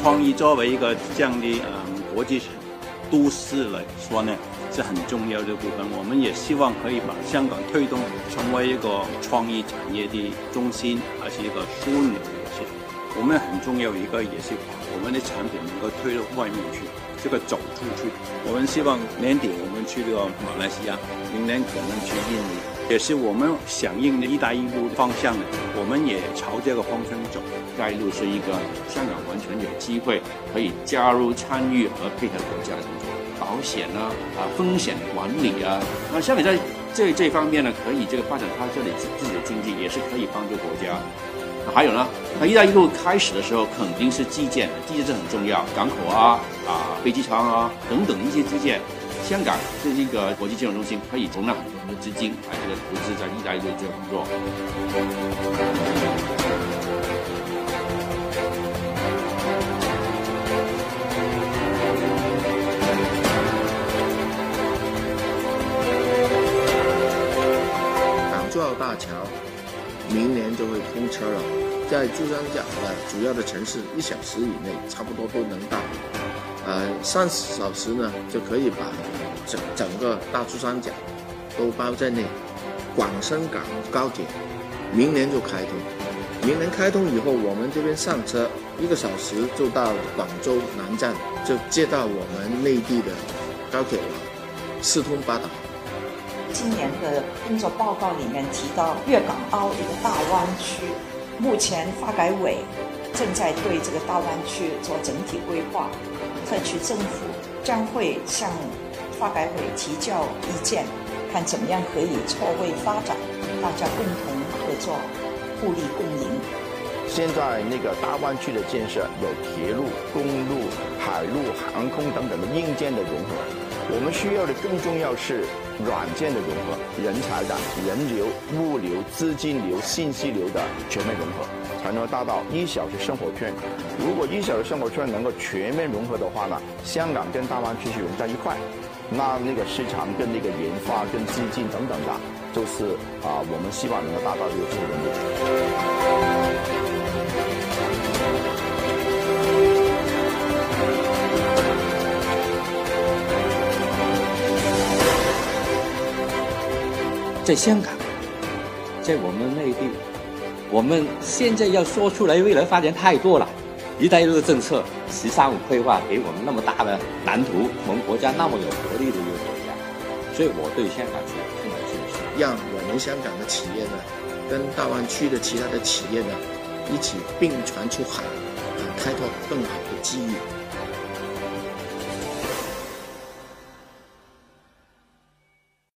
创意作为一个这样的嗯国际都市来说呢，是很重要的部分。我们也希望可以把香港推动成为一个创意产业的中心，还是一个枢纽也是。我们很重要一个也是把我们的产品能够推到外面去，这个走出去。我们希望年底我们去这个马来西亚，明年可能去印尼，也是我们响应的一带一路方向的，我们也朝这个方向走。一带路是一个香港完全有机会可以加入参与和配合国家的工作，保险呢啊风险管理啊，那香港在这这方面呢，可以这个发展它这里自自己的经济，也是可以帮助国家。还有呢，那一带一路开始的时候肯定是基建的，基建是很重要，港口啊啊飞机场啊等等一些基建，香港是一个国际金融中心，可以容纳很多的资金来这个投资在一带一路这个工作。港珠澳大桥明年就会通车了，在珠三角的主要的城市，一小时以内差不多都能到。呃，三小时呢就可以把整整个大珠三角都包在内。广深港高铁明年就开通，明年开通以后，我们这边上车一个小时就到广州南站，就接到我们内地的高铁了，四通八达。今年的工作报告里面提到粤港澳一个大湾区，目前发改委正在对这个大湾区做整体规划，特区政府将会向发改委提交意见，看怎么样可以错位发展，大家共同合作，互利共赢。现在那个大湾区的建设有铁路、公路、海路、航空等等的硬件的融合，我们需要的更重要是软件的融合，人才的、人流、物流、资金流、信息流的全面融合，才能达到一小时生活圈。如果一小时生活圈能够全面融合的话呢，香港跟大湾区是融在一块，那那个市场跟那个研发、跟资金等等的，就是啊，我们希望能够达到这个这个目的。在香港，在我们内地，我们现在要说出来未来发展太多了。“一带一路”的政策、“十三五”规划给我们那么大的蓝图，我们国家那么有活力的一个国家，所以我对香港是充满信心。让我们香港的企业呢，跟大湾区的其他的企业呢，一起并船出海，开拓更好的机遇。